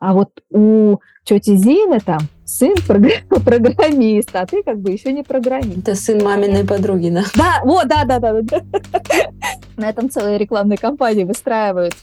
А вот у тети Зины там сын программист, а ты как бы еще не программист. Это сын маминой подруги, да? Да, вот, да, да, да. На этом целые рекламные кампании выстраивают.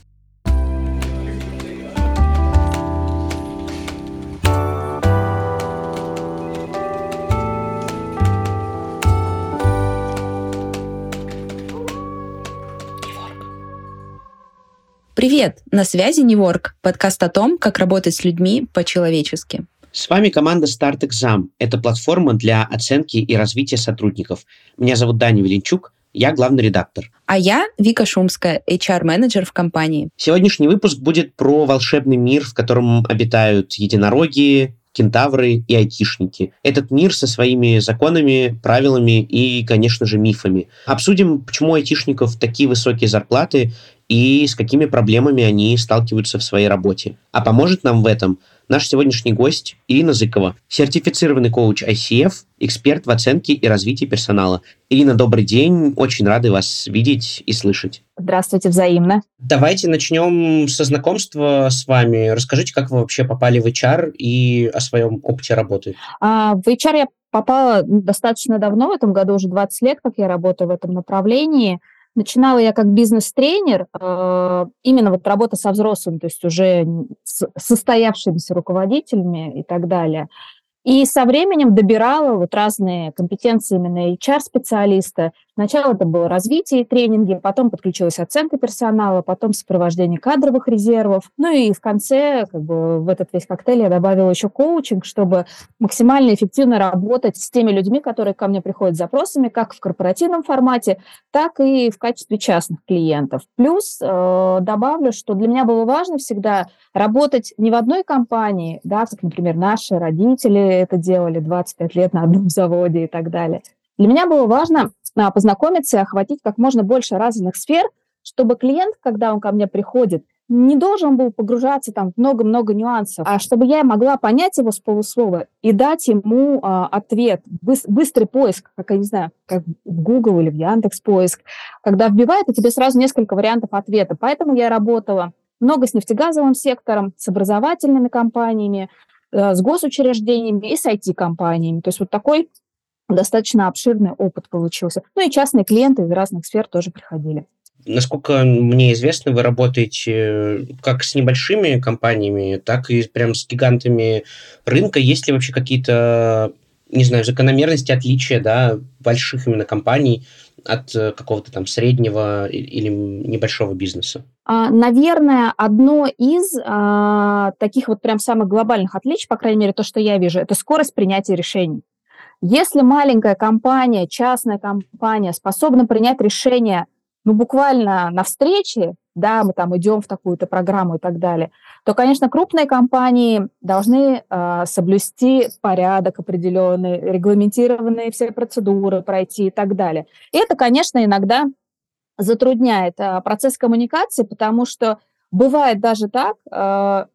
Привет! На связи Неворк, подкаст о том, как работать с людьми по-человечески. С вами команда Start Exam. Это платформа для оценки и развития сотрудников. Меня зовут Даня Веленчук, я главный редактор. А я Вика Шумская, HR-менеджер в компании. Сегодняшний выпуск будет про волшебный мир, в котором обитают единороги, кентавры и айтишники. Этот мир со своими законами, правилами и, конечно же, мифами. Обсудим, почему у айтишников такие высокие зарплаты и с какими проблемами они сталкиваются в своей работе. А поможет нам в этом наш сегодняшний гость Ирина Зыкова, сертифицированный коуч ICF, эксперт в оценке и развитии персонала. Ирина, добрый день, очень рады вас видеть и слышать. Здравствуйте, взаимно. Давайте начнем со знакомства с вами. Расскажите, как вы вообще попали в HR и о своем опыте работы. А, в HR я попала достаточно давно, в этом году уже 20 лет, как я работаю в этом направлении – Начинала я как бизнес-тренер, э, именно вот работа со взрослыми, то есть уже с состоявшимися руководителями и так далее. И со временем добирала вот разные компетенции именно HR-специалиста. Сначала это было развитие и тренинги, потом подключилась оценка персонала, потом сопровождение кадровых резервов. Ну и в конце, как бы в этот весь коктейль я добавила еще коучинг, чтобы максимально эффективно работать с теми людьми, которые ко мне приходят с запросами, как в корпоративном формате, так и в качестве частных клиентов. Плюс э, добавлю, что для меня было важно всегда работать не в одной компании, да, как, например, наши родители это делали 25 лет на одном заводе и так далее. Для меня было важно познакомиться и охватить как можно больше разных сфер, чтобы клиент, когда он ко мне приходит, не должен был погружаться там много-много нюансов, а чтобы я могла понять его с полуслова и дать ему а, ответ. Быс- быстрый поиск, как, я не знаю, как в Google или в Яндекс поиск, когда вбивает, и тебе сразу несколько вариантов ответа. Поэтому я работала много с нефтегазовым сектором, с образовательными компаниями, Э, с госучреждениями и с IT-компаниями. То есть вот такой достаточно обширный опыт получился. Ну и частные клиенты из разных сфер тоже приходили. Насколько мне известно, вы работаете э, как с небольшими компаниями, так и прям с гигантами рынка. Есть ли вообще какие-то, не знаю, закономерности, отличия, да, больших именно компаний от э, какого-то там среднего или небольшого бизнеса? А, наверное, одно из а, таких вот прям самых глобальных отличий, по крайней мере, то, что я вижу, это скорость принятия решений. Если маленькая компания, частная компания способна принять решение, ну, буквально на встрече, да, мы там идем в такую-то программу и так далее, то, конечно, крупные компании должны э, соблюсти порядок определенный, регламентированные все процедуры пройти и так далее. И это, конечно, иногда затрудняет а, процесс коммуникации, потому что бывает даже так, а,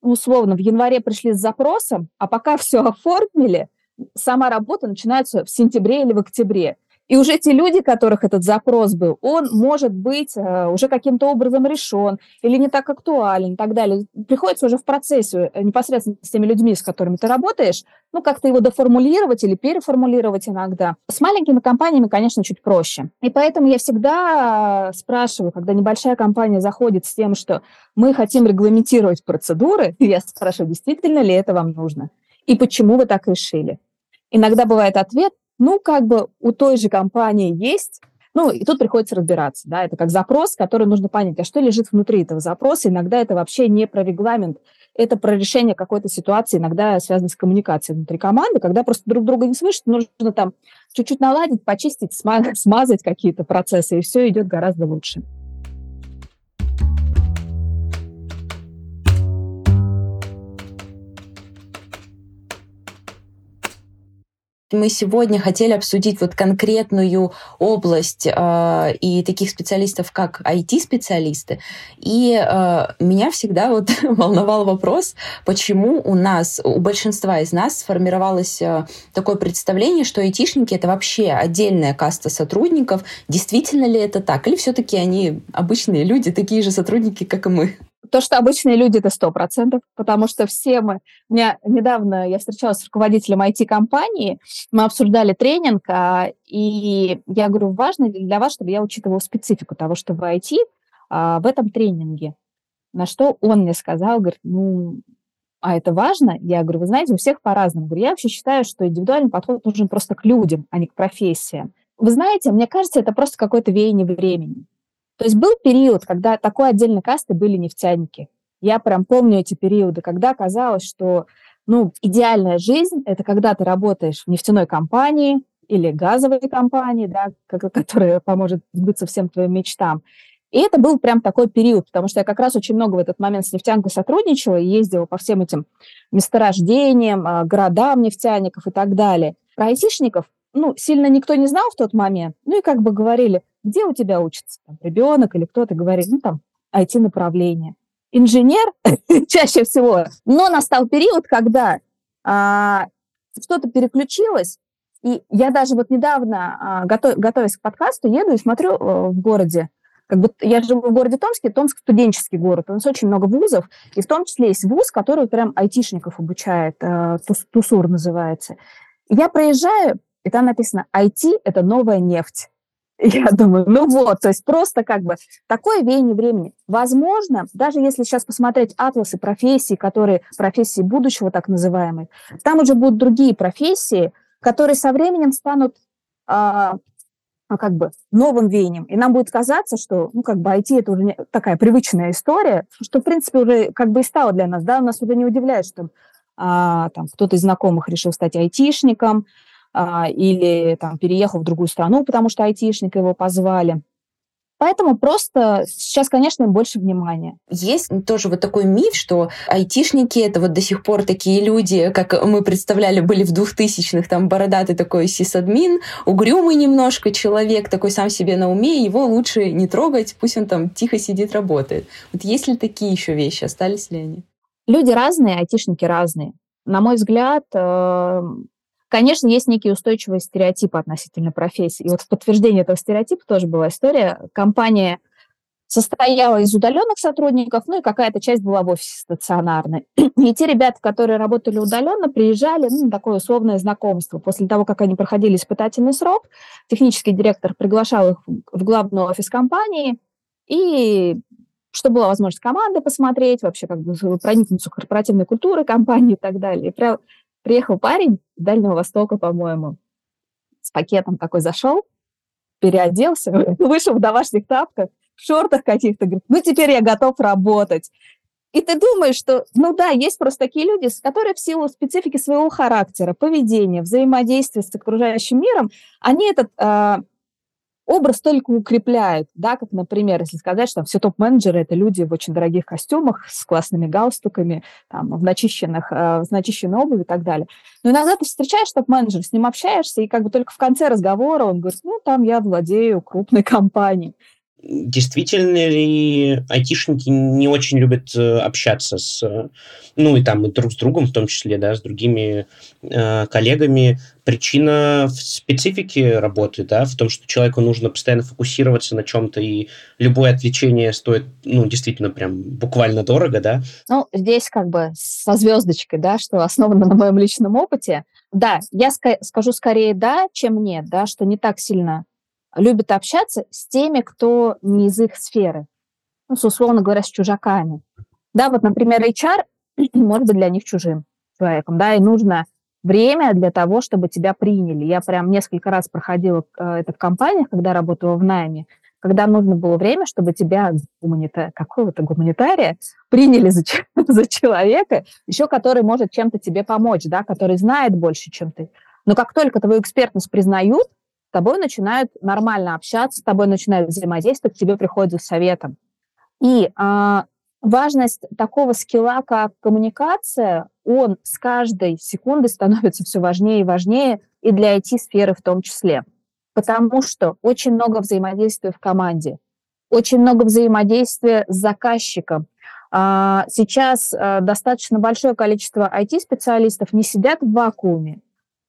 условно, в январе пришли с запросом, а пока все оформили, сама работа начинается в сентябре или в октябре. И уже те люди, которых этот запрос был, он может быть э, уже каким-то образом решен или не так актуален и так далее. Приходится уже в процессе э, непосредственно с теми людьми, с которыми ты работаешь, ну, как-то его доформулировать или переформулировать иногда. С маленькими компаниями, конечно, чуть проще. И поэтому я всегда спрашиваю, когда небольшая компания заходит с тем, что мы хотим регламентировать процедуры, я спрашиваю, действительно ли это вам нужно? И почему вы так решили? Иногда бывает ответ, ну, как бы у той же компании есть, ну, и тут приходится разбираться, да, это как запрос, который нужно понять, а что лежит внутри этого запроса. Иногда это вообще не про регламент, это про решение какой-то ситуации, иногда связано с коммуникацией внутри команды, когда просто друг друга не слышат, нужно там чуть-чуть наладить, почистить, смазать какие-то процессы, и все идет гораздо лучше. Мы сегодня хотели обсудить вот конкретную область э, и таких специалистов, как IT-специалисты. И э, меня всегда вот волновал вопрос, почему у нас, у большинства из нас сформировалось э, такое представление, что айтишники — это вообще отдельная каста сотрудников. Действительно ли это так? Или все таки они обычные люди, такие же сотрудники, как и мы? То, что обычные люди, это сто процентов, потому что все мы... У меня недавно я встречалась с руководителем IT-компании, мы обсуждали тренинг, а, и я говорю, важно для вас, чтобы я учитывала специфику того, что в IT а, в этом тренинге. На что он мне сказал, говорит, ну, а это важно? Я говорю, вы знаете, у всех по-разному. Говорю, я вообще считаю, что индивидуальный подход нужен просто к людям, а не к профессиям. Вы знаете, мне кажется, это просто какое-то веяние времени. То есть был период, когда такой отдельной касты были нефтяники. Я прям помню эти периоды, когда казалось, что ну, идеальная жизнь – это когда ты работаешь в нефтяной компании или газовой компании, да, которая поможет сбыться всем твоим мечтам. И это был прям такой период, потому что я как раз очень много в этот момент с нефтянкой сотрудничала и ездила по всем этим месторождениям, а, городам нефтяников и так далее. Про айтишников ну, сильно никто не знал в тот момент. Ну и как бы говорили, где у тебя учится там, ребенок или кто-то говорит, ну там IT-направление. Инженер чаще всего. Но настал период, когда а, что-то переключилось, и я даже вот недавно, а, готов, готовясь к подкасту, еду и смотрю а, в городе, как бы я живу в городе Томске, Томск студенческий город, у нас очень много вузов, и в том числе есть вуз, который прям айтишников обучает, э, Тусур называется. Я проезжаю, и там написано IT – это новая нефть. Я думаю, ну вот, то есть просто как бы такое веяние времени. Возможно, даже если сейчас посмотреть атласы профессий, которые профессии будущего так называемые, там уже будут другие профессии, которые со временем станут а, а, как бы новым веянием. И нам будет казаться, что, ну, как бы IT это уже такая привычная история, что, в принципе, уже как бы и стало для нас, да, у нас уже не удивляет, что а, там кто-то из знакомых решил стать айтишником или там переехал в другую страну, потому что айтишника его позвали. Поэтому просто сейчас, конечно, больше внимания. Есть тоже вот такой миф, что айтишники — это вот до сих пор такие люди, как мы представляли, были в двухтысячных, там бородатый такой сисадмин, угрюмый немножко человек, такой сам себе на уме, его лучше не трогать, пусть он там тихо сидит, работает. Вот есть ли такие еще вещи, остались ли они? Люди разные, айтишники разные. На мой взгляд, э, Конечно, есть некие устойчивые стереотипы относительно профессии. И вот в подтверждение этого стереотипа тоже была история. Компания состояла из удаленных сотрудников, ну и какая-то часть была в офисе стационарной. И те ребята, которые работали удаленно, приезжали, ну, такое условное знакомство. После того, как они проходили испытательный срок, технический директор приглашал их в главный офис компании, и чтобы была возможность команды посмотреть, вообще как бы проникнуться корпоративной культуры компании и так далее. И Приехал парень с Дальнего Востока, по-моему, с пакетом такой зашел, переоделся, вышел в домашних тапках, в шортах каких-то, говорит, ну теперь я готов работать. И ты думаешь, что, ну да, есть просто такие люди, которые в силу специфики своего характера, поведения, взаимодействия с окружающим миром, они этот э, образ только укрепляют, да, как, например, если сказать, что все топ-менеджеры – это люди в очень дорогих костюмах с классными галстуками, там, в начищенных, э, в начищенной обуви и так далее. Но иногда ты встречаешь топ-менеджера, с ним общаешься, и как бы только в конце разговора он говорит, ну, там я владею крупной компанией действительно ли айтишники не очень любят э, общаться с, э, ну и там и друг с другом в том числе, да, с другими э, коллегами. Причина в специфике работы, да, в том, что человеку нужно постоянно фокусироваться на чем-то, и любое отвлечение стоит, ну, действительно, прям буквально дорого, да. Ну, здесь как бы со звездочкой, да, что основано на моем личном опыте. Да, я ска- скажу скорее да, чем нет, да, что не так сильно любят общаться с теми, кто не из их сферы, ну, условно говоря, с чужаками. Да, вот, например, HR может быть для них чужим человеком, да, и нужно время для того, чтобы тебя приняли. Я прям несколько раз проходила э, это в компаниях, когда работала в найме, когда нужно было время, чтобы тебя, гуманита... какого-то гуманитария, приняли за, за человека, еще который может чем-то тебе помочь, да, который знает больше, чем ты. Но как только твою экспертность признают, тобой начинают нормально общаться, с тобой начинают взаимодействовать, к тебе приходят за советом. И а, важность такого скилла, как коммуникация, он с каждой секундой становится все важнее и важнее, и для IT-сферы в том числе. Потому что очень много взаимодействия в команде, очень много взаимодействия с заказчиком. А, сейчас а, достаточно большое количество IT-специалистов не сидят в вакууме,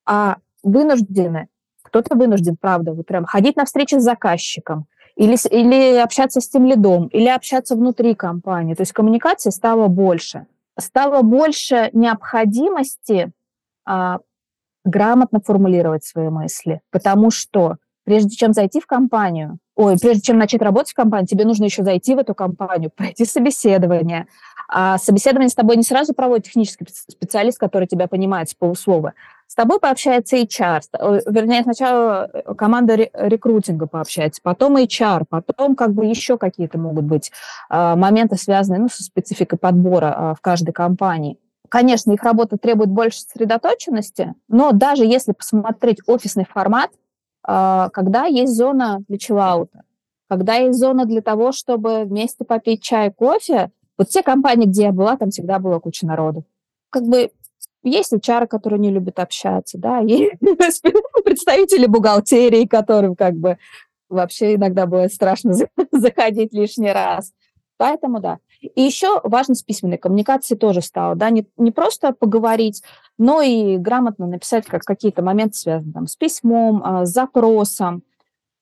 а вынуждены кто-то вынужден, правда, вот прям ходить на встречи с заказчиком, или, или общаться с тем лидом, или общаться внутри компании. То есть коммуникации стало больше. Стало больше необходимости а, грамотно формулировать свои мысли, потому что прежде чем зайти в компанию, ой, прежде чем начать работать в компании, тебе нужно еще зайти в эту компанию, пройти собеседование. А собеседование с тобой не сразу проводит технический специалист, который тебя понимает с полуслова. С тобой пообщается HR, вернее, сначала э, команда рекрутинга пообщается, потом HR, потом как бы еще какие-то могут быть а, моменты, связанные ну, со спецификой подбора а, в каждой компании. Конечно, их работа требует больше сосредоточенности, но даже если посмотреть офисный формат, а, когда есть зона для чиллаута, когда есть зона для того, чтобы вместе попить чай, кофе, вот все компании, где я была, там всегда была куча народу. Как бы есть HR, которые не любят общаться, да, есть представители бухгалтерии, которым как бы вообще иногда бывает страшно заходить лишний раз. Поэтому да. И еще важно с письменной коммуникацией тоже стало, да, не, не просто поговорить, но и грамотно написать как какие-то моменты, связанные там, с письмом, а, с запросом,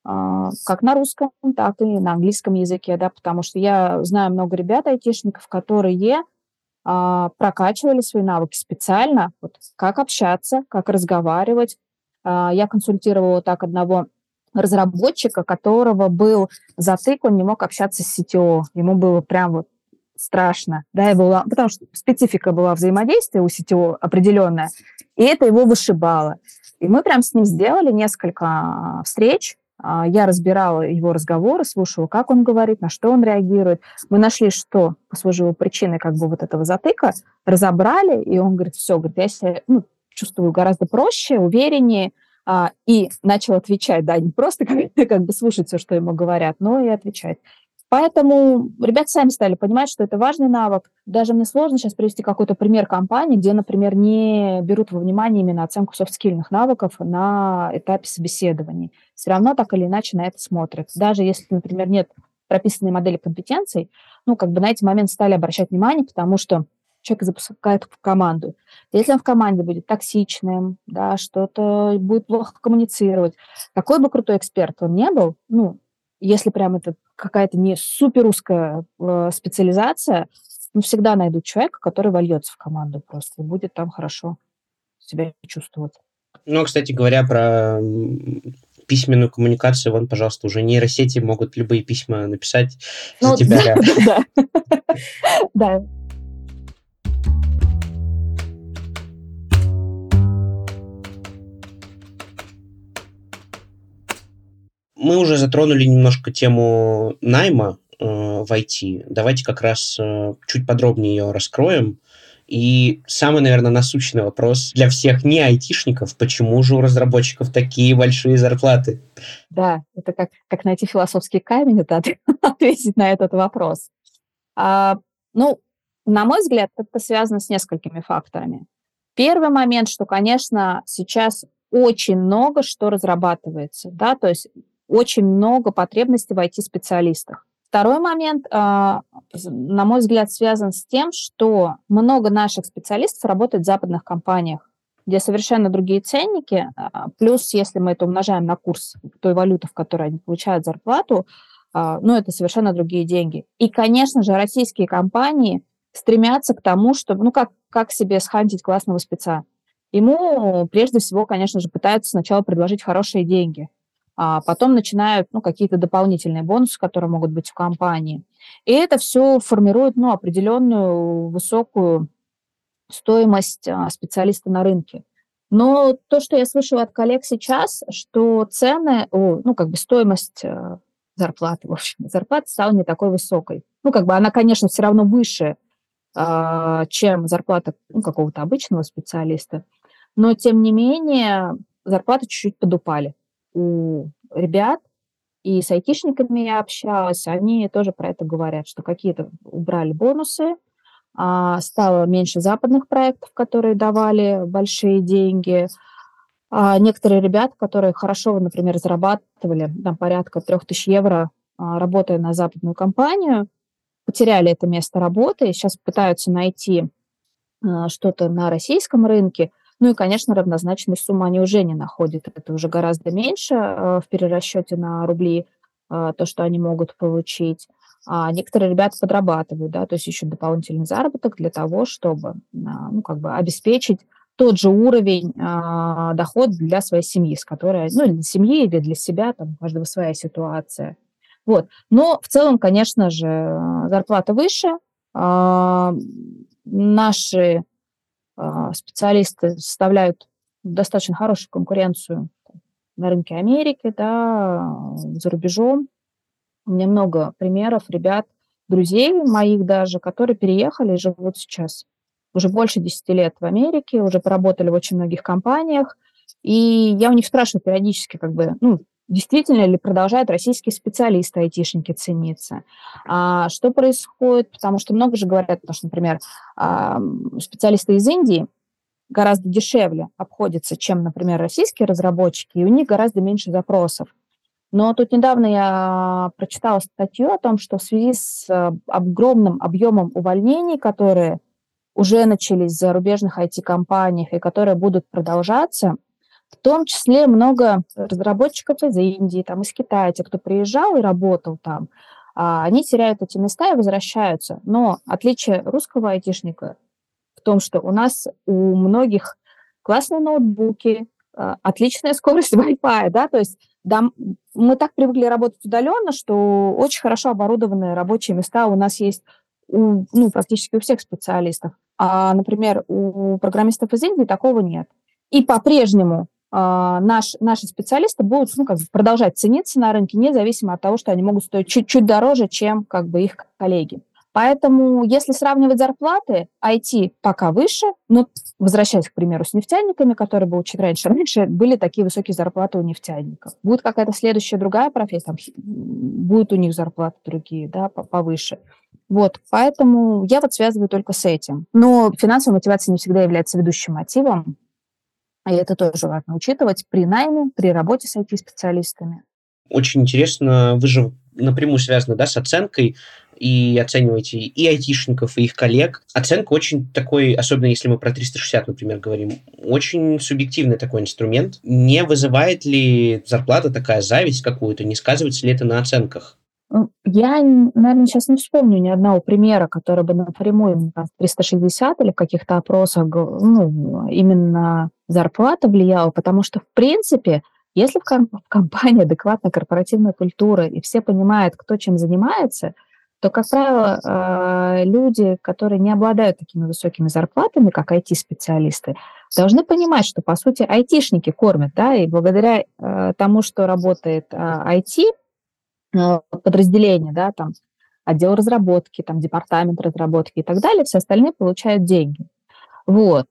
а, как на русском, так и на английском языке, да, потому что я знаю много ребят, айтишников, которые а, прокачивали свои навыки специально, вот, как общаться, как разговаривать. А, я консультировала так одного разработчика, которого был затык, он не мог общаться с CTO. Ему было прям вот страшно, да, и была, потому что специфика была взаимодействия у CTO определенная, и это его вышибало. И мы прям с ним сделали несколько встреч, а, я разбирала его разговоры, слушала, как он говорит, на что он реагирует. Мы нашли, что послужило причиной как бы вот этого затыка, разобрали, и он говорит, все, говорит, я себя ну, чувствую гораздо проще, увереннее, а, и начал отвечать, да, не просто как, как бы слушать все, что ему говорят, но и отвечать. Поэтому ребята сами стали понимать, что это важный навык. Даже мне сложно сейчас привести какой-то пример компании, где, например, не берут во внимание именно оценку софт-скильных навыков на этапе собеседований. Все равно так или иначе на это смотрят. Даже если, например, нет прописанной модели компетенций, ну, как бы на эти моменты стали обращать внимание, потому что человек запускает в команду. Если он в команде будет токсичным, да, что-то будет плохо коммуницировать, какой бы крутой эксперт он не был, ну, если прям это какая-то не супер узкая э, специализация, ну, всегда найдут человека, который вольется в команду просто и будет там хорошо себя чувствовать. Ну, кстати говоря, про письменную коммуникацию, вон, пожалуйста, уже нейросети могут любые письма написать ну, за тебя. Да, да. Мы уже затронули немножко тему найма э, в IT. Давайте как раз э, чуть подробнее ее раскроем. И самый, наверное, насущный вопрос для всех не айтишников, почему же у разработчиков такие большие зарплаты? Да, это как, как найти философский камень, это ответить на этот вопрос. А, ну, на мой взгляд, это связано с несколькими факторами. Первый момент, что, конечно, сейчас очень много что разрабатывается, да, то есть очень много потребностей в IT-специалистах. Второй момент, а, на мой взгляд, связан с тем, что много наших специалистов работает в западных компаниях, где совершенно другие ценники, а, плюс если мы это умножаем на курс той валюты, в которой они получают зарплату, а, ну, это совершенно другие деньги. И, конечно же, российские компании стремятся к тому, чтобы, ну, как, как себе схантить классного спеца. Ему, прежде всего, конечно же, пытаются сначала предложить хорошие деньги – а потом начинают ну, какие-то дополнительные бонусы, которые могут быть в компании. И это все формирует ну, определенную высокую стоимость а, специалиста на рынке. Но то, что я слышала от коллег сейчас, что цены, ну, как бы стоимость э, зарплаты, в общем, зарплата стала не такой высокой. Ну, как бы она, конечно, все равно выше, а, чем зарплата ну, какого-то обычного специалиста, но, тем не менее, зарплаты чуть-чуть подупали у ребят, и с айтишниками я общалась, они тоже про это говорят, что какие-то убрали бонусы, а стало меньше западных проектов, которые давали большие деньги. А некоторые ребята, которые хорошо, например, зарабатывали там, порядка 3000 евро, а, работая на западную компанию, потеряли это место работы и сейчас пытаются найти что-то на российском рынке – ну и, конечно, равнозначной суммы они уже не находят. Это уже гораздо меньше э, в перерасчете на рубли. а, то, что они могут получить. А некоторые ребята подрабатывают, да, то есть ищут дополнительный заработок для того, чтобы, а, ну, как бы обеспечить тот же уровень а, доход для своей семьи, с которой, ну, для семьи или для себя, там, у каждого своя ситуация. Вот. Но в целом, конечно же, зарплата выше. А, наши специалисты составляют достаточно хорошую конкуренцию на рынке Америки, да, за рубежом. У меня много примеров ребят, друзей моих даже, которые переехали и живут сейчас уже больше 10 лет в Америке, уже поработали в очень многих компаниях, и я у них спрашиваю периодически, как бы, ну, действительно ли продолжают российские специалисты, айтишники цениться. А, что происходит? Потому что много же говорят, потому что, например, а, специалисты из Индии гораздо дешевле обходятся, чем, например, российские разработчики, и у них гораздо меньше запросов. Но тут недавно я прочитала статью о том, что в связи с э, огромным объемом увольнений, которые уже начались в зарубежных IT-компаниях и которые будут продолжаться, в том числе много разработчиков из Индии, там, из Китая, те, кто приезжал и работал там, а, они теряют эти места и возвращаются. Но отличие русского айтишника в том, что у нас у многих классные ноутбуки, а, отличная скорость Wi-Fi, да, то есть да, мы так привыкли работать удаленно, что очень хорошо оборудованные рабочие места у нас есть у, ну, практически у всех специалистов. А, например, у программистов из Индии такого нет. И по-прежнему наш, наши специалисты будут ну, как продолжать цениться на рынке, независимо от того, что они могут стоить чуть-чуть дороже, чем как бы, их коллеги. Поэтому, если сравнивать зарплаты, IT пока выше, но возвращаясь, к примеру, с нефтяниками, которые были чуть раньше, раньше были такие высокие зарплаты у нефтяников. Будет какая-то следующая другая профессия, там, будут у них зарплаты другие, да, повыше. Вот, поэтому я вот связываю только с этим. Но финансовая мотивация не всегда является ведущим мотивом, и это тоже важно учитывать при найме, при работе с IT-специалистами. Очень интересно, вы же напрямую связаны да, с оценкой и оцениваете и айтишников, и их коллег. Оценка очень такой, особенно если мы про 360, например, говорим, очень субъективный такой инструмент. Не вызывает ли зарплата такая зависть какую-то, не сказывается ли это на оценках? Я, наверное, сейчас не вспомню ни одного примера, который бы напрямую на 360 или в каких-то опросах ну, именно зарплата влияла, потому что, в принципе, если в, ком- в компании адекватная корпоративная культура и все понимают, кто чем занимается, то, как правило, э, люди, которые не обладают такими высокими зарплатами, как IT-специалисты, должны понимать, что, по сути, айтишники кормят, да, и благодаря э, тому, что работает IT, э, подразделение, да, там, отдел разработки, там, департамент разработки и так далее, все остальные получают деньги. Вот.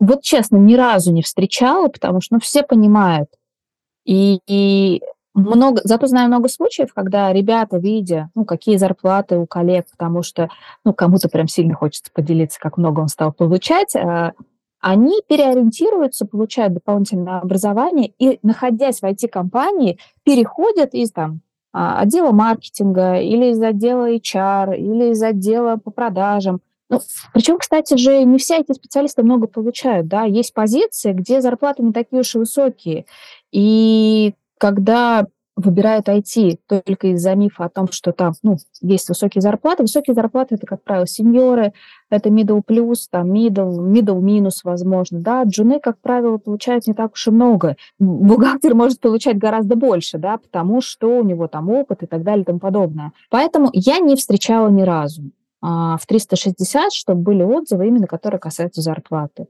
Вот честно, ни разу не встречала, потому что ну, все понимают. И, и много, зато знаю много случаев, когда ребята, видя, ну, какие зарплаты у коллег, потому что, ну, кому-то прям сильно хочется поделиться, как много он стал получать, а, они переориентируются, получают дополнительное образование и, находясь в IT-компании, переходят из там а, отдела маркетинга или из отдела HR, или из отдела по продажам ну, причем, кстати же, не все эти специалисты много получают, да, есть позиции, где зарплаты не такие уж и высокие, и когда выбирают IT только из-за мифа о том, что там ну, есть высокие зарплаты. Высокие зарплаты – это, как правило, сеньоры, это middle плюс, там middle, middle минус, возможно. Да? Джуны, как правило, получают не так уж и много. Бухгалтер может получать гораздо больше, да, потому что у него там опыт и так далее и тому подобное. Поэтому я не встречала ни разу в 360, чтобы были отзывы именно, которые касаются зарплаты.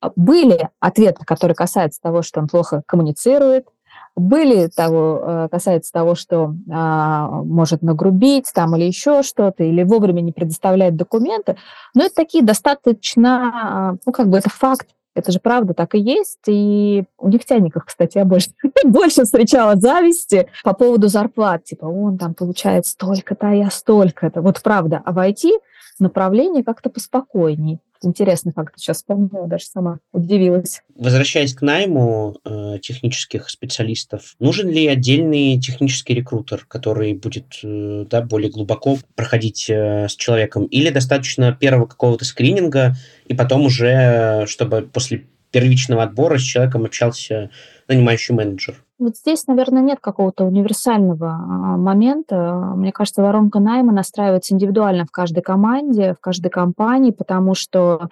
А, были ответы, которые касаются того, что он плохо коммуницирует, были того, э, касается того, что а, может нагрубить там или еще что-то, или вовремя не предоставляет документы. Но это такие достаточно, ну как бы это факт, это же правда так и есть. И у нефтяников, кстати, я больше, больше встречала зависти по поводу зарплат. Типа, он там получает столько-то, а я столько-то. Вот правда. А в IT направление как-то поспокойней. Интересный факт, сейчас вспомнила, даже сама удивилась. Возвращаясь к найму э, технических специалистов, нужен ли отдельный технический рекрутер, который будет э, да, более глубоко проходить э, с человеком? Или достаточно первого какого-то скрининга, и потом уже, чтобы после первичного отбора с человеком общался нанимающий менеджер? Вот здесь, наверное, нет какого-то универсального а, момента. Мне кажется, воронка найма настраивается индивидуально в каждой команде, в каждой компании, потому что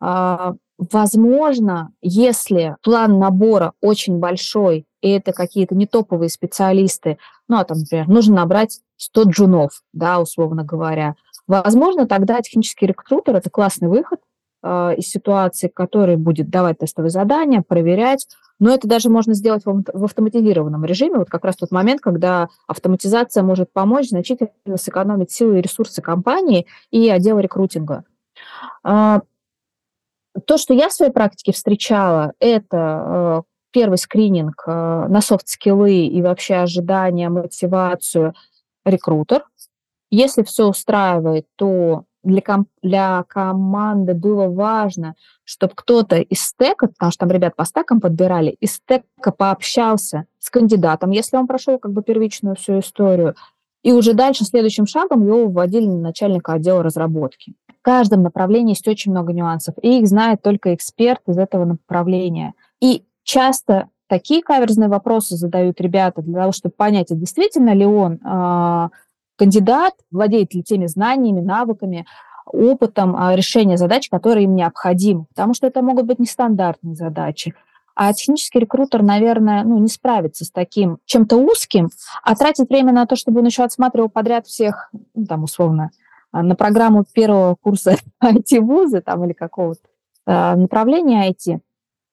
а, Возможно, если план набора очень большой, и это какие-то не топовые специалисты, ну, а там, например, нужно набрать 100 джунов, да, условно говоря, возможно, тогда технический рекрутер – это классный выход э, из ситуации, который будет давать тестовые задания, проверять, но это даже можно сделать в, автоматизированном режиме. Вот как раз тот момент, когда автоматизация может помочь значительно сэкономить силы и ресурсы компании и отдела рекрутинга. А, то, что я в своей практике встречала, это э, первый скрининг на софт-скиллы и вообще ожидания, мотивацию рекрутер. Если все устраивает, то для, ком- для команды было важно, чтобы кто-то из стека, потому что там ребят по стекам подбирали, из стека пообщался с кандидатом, если он прошел как бы первичную всю историю, и уже дальше следующим шагом его вводили на начальника отдела разработки. В каждом направлении есть очень много нюансов, и их знает только эксперт из этого направления. И часто такие каверзные вопросы задают ребята для того, чтобы понять, а действительно ли он э, кандидат, владеет ли теми знаниями, навыками, опытом э, решения задач, которые им необходимы. Потому что это могут быть нестандартные задачи. А технический рекрутер, наверное, ну, не справится с таким чем-то узким, а тратить время на то, чтобы он еще отсматривал подряд всех, ну, там, условно, а, на программу первого курса IT-вуза там, или какого-то э, направления IT,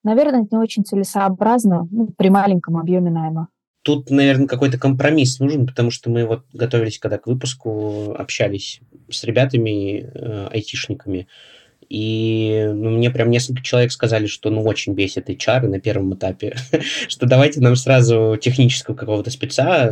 наверное, это не очень целесообразно ну, при маленьком объеме найма. Тут, наверное, какой-то компромисс нужен, потому что мы вот готовились, когда к выпуску общались с ребятами, э, айтишниками, и ну, мне прям несколько человек сказали, что ну очень бесит HR на первом этапе, что давайте нам сразу технического какого-то спеца,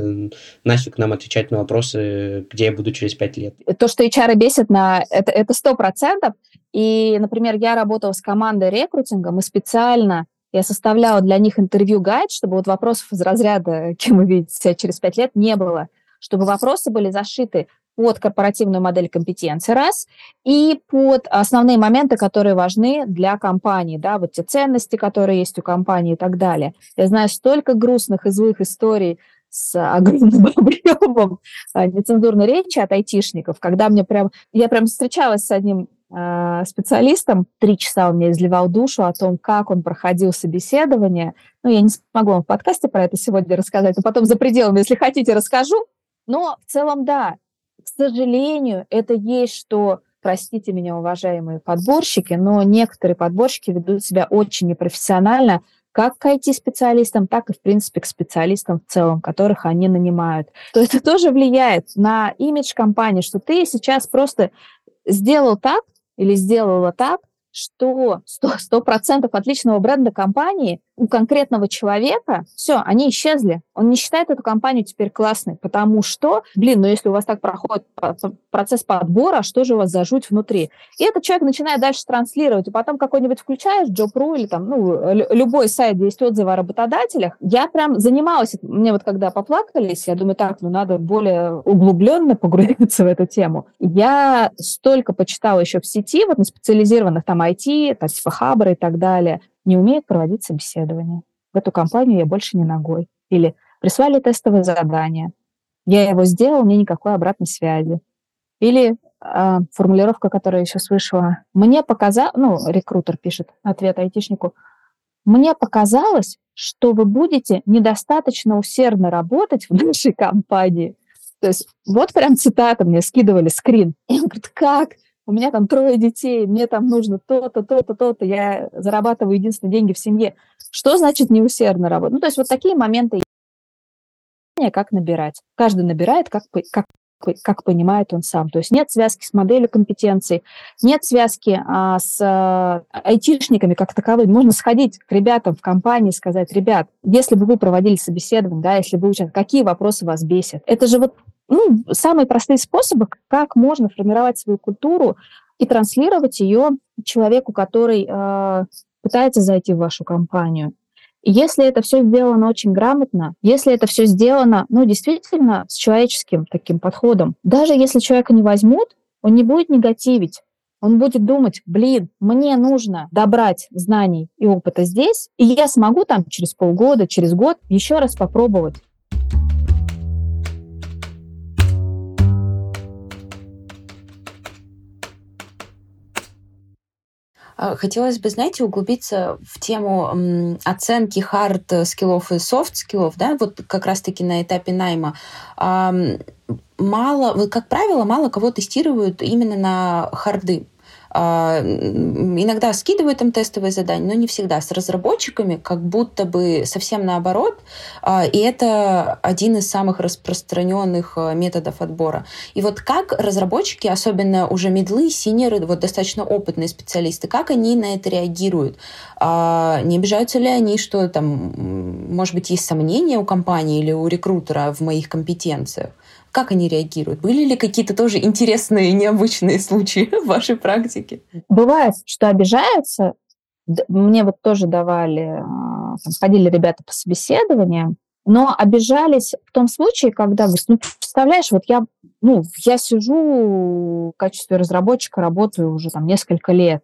нафиг нам отвечать на вопросы, где я буду через пять лет. То, что HR бесит, на это, это 100%. И, например, я работала с командой рекрутинга, мы специально я составляла для них интервью-гайд, чтобы вот вопросов из разряда, кем вы видите себя через пять лет, не было. Чтобы вопросы были зашиты под корпоративную модель компетенции, раз, и под основные моменты, которые важны для компании, да, вот те ценности, которые есть у компании и так далее. Я знаю столько грустных и злых историй с огромным объемом а, нецензурной речи от айтишников, когда мне прям, я прям встречалась с одним э, специалистом, три часа он мне изливал душу о том, как он проходил собеседование. Ну, я не смогу вам в подкасте про это сегодня рассказать, но потом за пределами, если хотите, расскажу. Но в целом, да, к сожалению, это есть что, простите меня, уважаемые подборщики, но некоторые подборщики ведут себя очень непрофессионально, как к IT-специалистам, так и, в принципе, к специалистам в целом, которых они нанимают. То это тоже влияет на имидж компании, что ты сейчас просто сделал так или сделала так, что 100%, 100 отличного бренда компании у конкретного человека, все, они исчезли. Он не считает эту компанию теперь классной, потому что, блин, ну если у вас так проходит процесс подбора, что же у вас за жуть внутри? И этот человек начинает дальше транслировать, и потом какой-нибудь включаешь, Job.ru или там, ну, любой сайт, где есть отзывы о работодателях. Я прям занималась, мне вот когда поплакались, я думаю, так, ну надо более углубленно погрузиться в эту тему. Я столько почитала еще в сети, вот на специализированных там IT, там типа Хабра и так далее, не умеют проводить собеседование. В эту компанию я больше не ногой. Или прислали тестовое задание. Я его сделал, мне никакой обратной связи. Или э, формулировка, которая еще вышла. Мне показалось, ну, рекрутер пишет ответ айтишнику, мне показалось, что вы будете недостаточно усердно работать в нашей компании. То есть вот прям цитата мне скидывали, скрин. И он говорит, как? У меня там трое детей, мне там нужно то-то, то-то, то-то, я зарабатываю единственные деньги в семье. Что значит неусердно работать? Ну, то есть вот такие моменты, как набирать. Каждый набирает, как, как, как понимает он сам. То есть нет связки с моделью компетенций, нет связки а, с а, айтишниками как таковыми. Можно сходить к ребятам в компании и сказать, ребят, если бы вы проводили собеседование, да, если бы участвовали, какие вопросы вас бесят? Это же вот ну, самые простые способы, как можно формировать свою культуру и транслировать ее человеку, который э, пытается зайти в вашу компанию. Если это все сделано очень грамотно, если это все сделано, ну, действительно, с человеческим таким подходом, даже если человека не возьмут, он не будет негативить. Он будет думать, блин, мне нужно добрать знаний и опыта здесь, и я смогу там через полгода, через год еще раз попробовать. Хотелось бы, знаете, углубиться в тему оценки hard skills -ов и soft skills -ов, да, вот как раз-таки на этапе найма. Мало, как правило, мало кого тестируют именно на hard -ы. А, иногда скидывают им тестовые задания, но не всегда. С разработчиками как будто бы совсем наоборот. А, и это один из самых распространенных а, методов отбора. И вот как разработчики, особенно уже middle -ы, senior -ы, вот достаточно опытные специалисты, как они на это реагируют? Не обижаются ли они, что там, может быть, есть сомнения у компании или у рекрутера в моих компетенциях? Как они реагируют? Были ли какие-то тоже интересные, необычные случаи в вашей практике? Бывает, что обижаются. Мне вот тоже давали, а, там, ходили ребята по собеседованиям, но обижались в том случае, когда, ну, представляешь, вот я, ну, я сижу в качестве разработчика, работаю уже там несколько лет,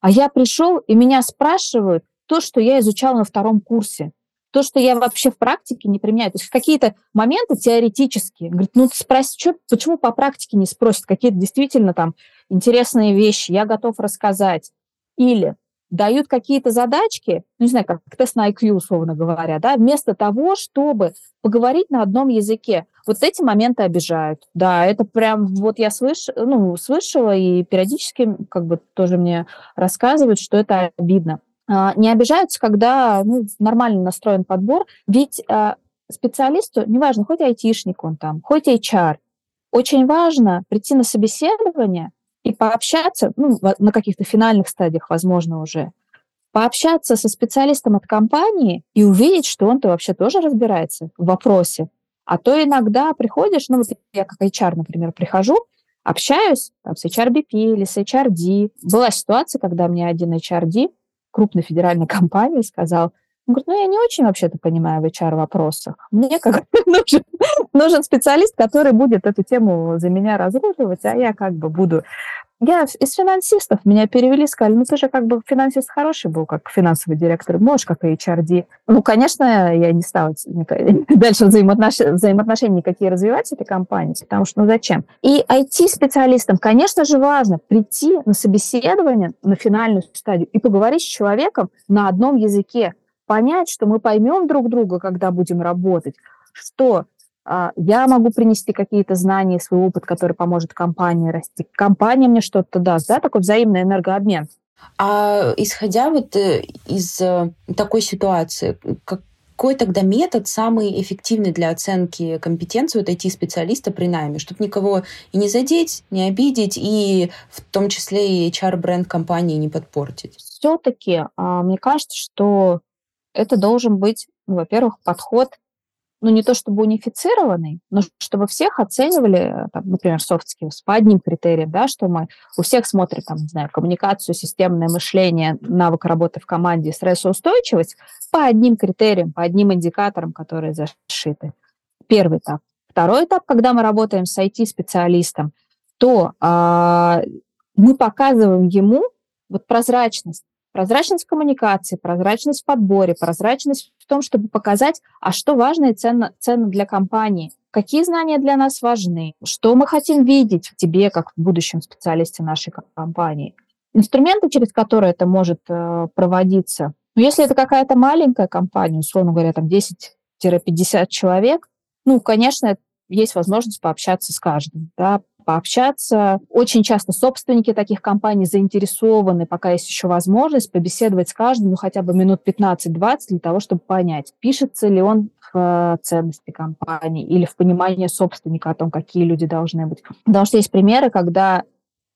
а я пришел, и меня спрашивают то, что я изучал на втором курсе то, что я вообще в практике не применяю. То есть какие-то моменты теоретические. Говорит, ну спроси, что, почему по практике не спросят? Какие-то действительно там интересные вещи, я готов рассказать. Или дают какие-то задачки, ну, не знаю, как тест на IQ, условно говоря, да, вместо того, чтобы поговорить на одном языке. Вот эти моменты обижают. Да, это прям вот я слыш, ну, слышала, и периодически как бы тоже мне рассказывают, что это обидно. А, не обижаются, когда ну, нормально настроен подбор, ведь а, специалисту, неважно, хоть айтишник он там, хоть HR, очень важно прийти на собеседование и пообщаться, ну, на каких-то финальных стадиях, возможно, уже, пообщаться со специалистом от компании и увидеть, что он-то вообще тоже разбирается в вопросе. А то иногда приходишь, ну, вот я как HR, например, прихожу, общаюсь там, с HRBP или с HRD. Была ситуация, когда мне один HRD крупной федеральной компании сказал, он говорит, ну, я не очень вообще-то понимаю в HR-вопросах. Мне как нужен, нужен специалист, который будет эту тему за меня разруливать, а я как бы буду я из финансистов меня перевели, сказали, ну ты же как бы финансист хороший был, как финансовый директор, можешь, как и HRD. Ну, конечно, я не стала дальше взаимоотнош... взаимоотношения никакие развивать с этой компанией, потому что ну зачем? И IT-специалистам, конечно же, важно прийти на собеседование, на финальную стадию и поговорить с человеком на одном языке, понять, что мы поймем друг друга, когда будем работать, что я могу принести какие-то знания, свой опыт, который поможет компании расти. Компания мне что-то даст, да, такой взаимный энергообмен. А исходя вот э, из э, такой ситуации, какой тогда метод самый эффективный для оценки компетенции вот IT-специалиста при найме, чтобы никого и не задеть, не обидеть, и в том числе и HR-бренд компании не подпортить? Все-таки а, мне кажется, что это должен быть, ну, во-первых, подход ну, не то чтобы унифицированный, но чтобы всех оценивали, там, например, soft skills по одним критериям, да, что мы у всех смотрим, там, не знаю, коммуникацию, системное мышление, навык работы в команде, стрессоустойчивость по одним критериям, по одним индикаторам, которые зашиты. Первый этап. Второй этап, когда мы работаем с IT-специалистом, то а, мы показываем ему вот прозрачность, Прозрачность коммуникации, прозрачность в подборе, прозрачность в том, чтобы показать, а что важно и ценно, ценно для компании, какие знания для нас важны, что мы хотим видеть в тебе, как в будущем специалисте нашей компании. Инструменты, через которые это может э, проводиться. Но если это какая-то маленькая компания, условно говоря, там 10-50 человек, ну, конечно, есть возможность пообщаться с каждым, да, пообщаться. Очень часто собственники таких компаний заинтересованы, пока есть еще возможность, побеседовать с каждым, ну, хотя бы минут 15-20 для того, чтобы понять, пишется ли он в э, ценности компании или в понимании собственника о том, какие люди должны быть. Потому что есть примеры, когда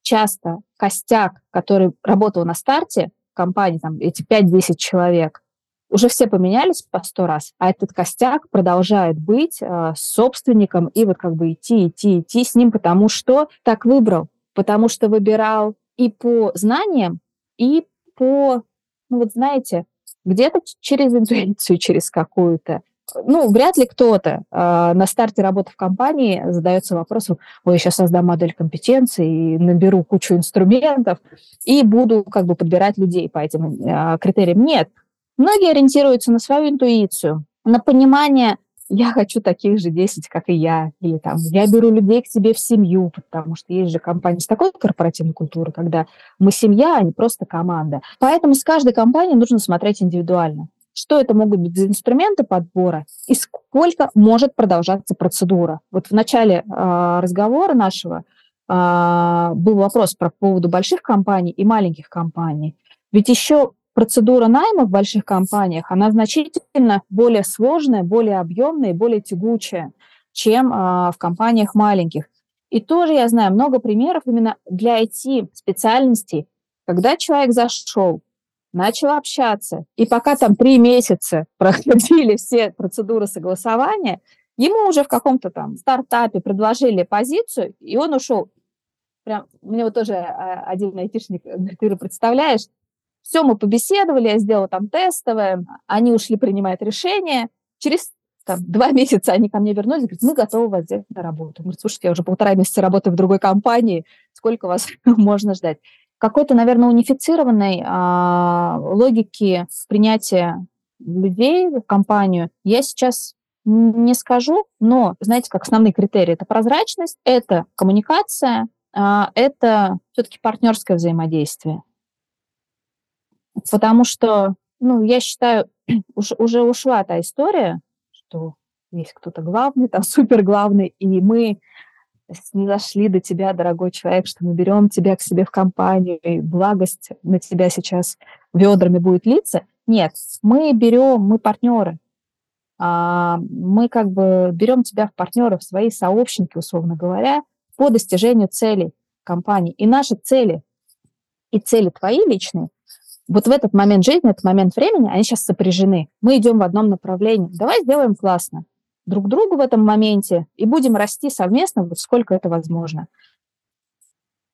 часто костяк, который работал на старте компании, там эти 5-10 человек, уже все поменялись по сто раз, а этот костяк продолжает быть э, собственником и вот как бы идти, идти, идти с ним, потому что так выбрал, потому что выбирал и по знаниям, и по, ну вот знаете, где-то через интуицию, через какую-то, ну, вряд ли кто-то э, на старте работы в компании задается вопросом, ой, я сейчас создам модель компетенции и наберу кучу инструментов и буду как бы подбирать людей по этим э, критериям. Нет. Многие ориентируются на свою интуицию, на понимание, я хочу таких же 10, как и я, или там, я беру людей к себе в семью, потому что есть же компании с такой корпоративной культурой, когда мы семья, а не просто команда. Поэтому с каждой компанией нужно смотреть индивидуально что это могут быть за инструменты подбора и сколько может продолжаться процедура. Вот в начале э, разговора нашего э, был вопрос про поводу больших компаний и маленьких компаний. Ведь еще процедура найма в больших компаниях, она значительно более сложная, более объемная и более тягучая, чем э, в компаниях маленьких. И тоже я знаю много примеров именно для IT-специальностей, когда человек зашел, начал общаться. И пока там три месяца проходили все процедуры согласования, ему уже в каком-то там стартапе предложили позицию, и он ушел. Прям, мне вот тоже а, один айтишник говорит, ты представляешь, все, мы побеседовали, я сделала там тестовое, они ушли принимать решение. Через там, два месяца они ко мне вернулись, говорят, мы готовы вас взять на работу. Он говорит, слушайте, я уже полтора месяца работаю в другой компании, сколько вас можно ждать? какой-то, наверное, унифицированной а, логики принятия людей в компанию я сейчас не скажу, но, знаете, как основные критерии, это прозрачность, это коммуникация, а, это все-таки партнерское взаимодействие. Потому что, ну, я считаю, уж, уже ушла та история, что есть кто-то главный, там супер главный, и мы не зашли до тебя, дорогой человек, что мы берем тебя к себе в компанию, и благость на тебя сейчас ведрами будет литься. Нет, мы берем, мы партнеры. А, мы как бы берем тебя в партнеры, в свои сообщники, условно говоря, по достижению целей компании. И наши цели, и цели твои личные, вот в этот момент жизни, этот момент времени, они сейчас сопряжены. Мы идем в одном направлении. Давай сделаем классно друг другу в этом моменте и будем расти совместно, вот сколько это возможно.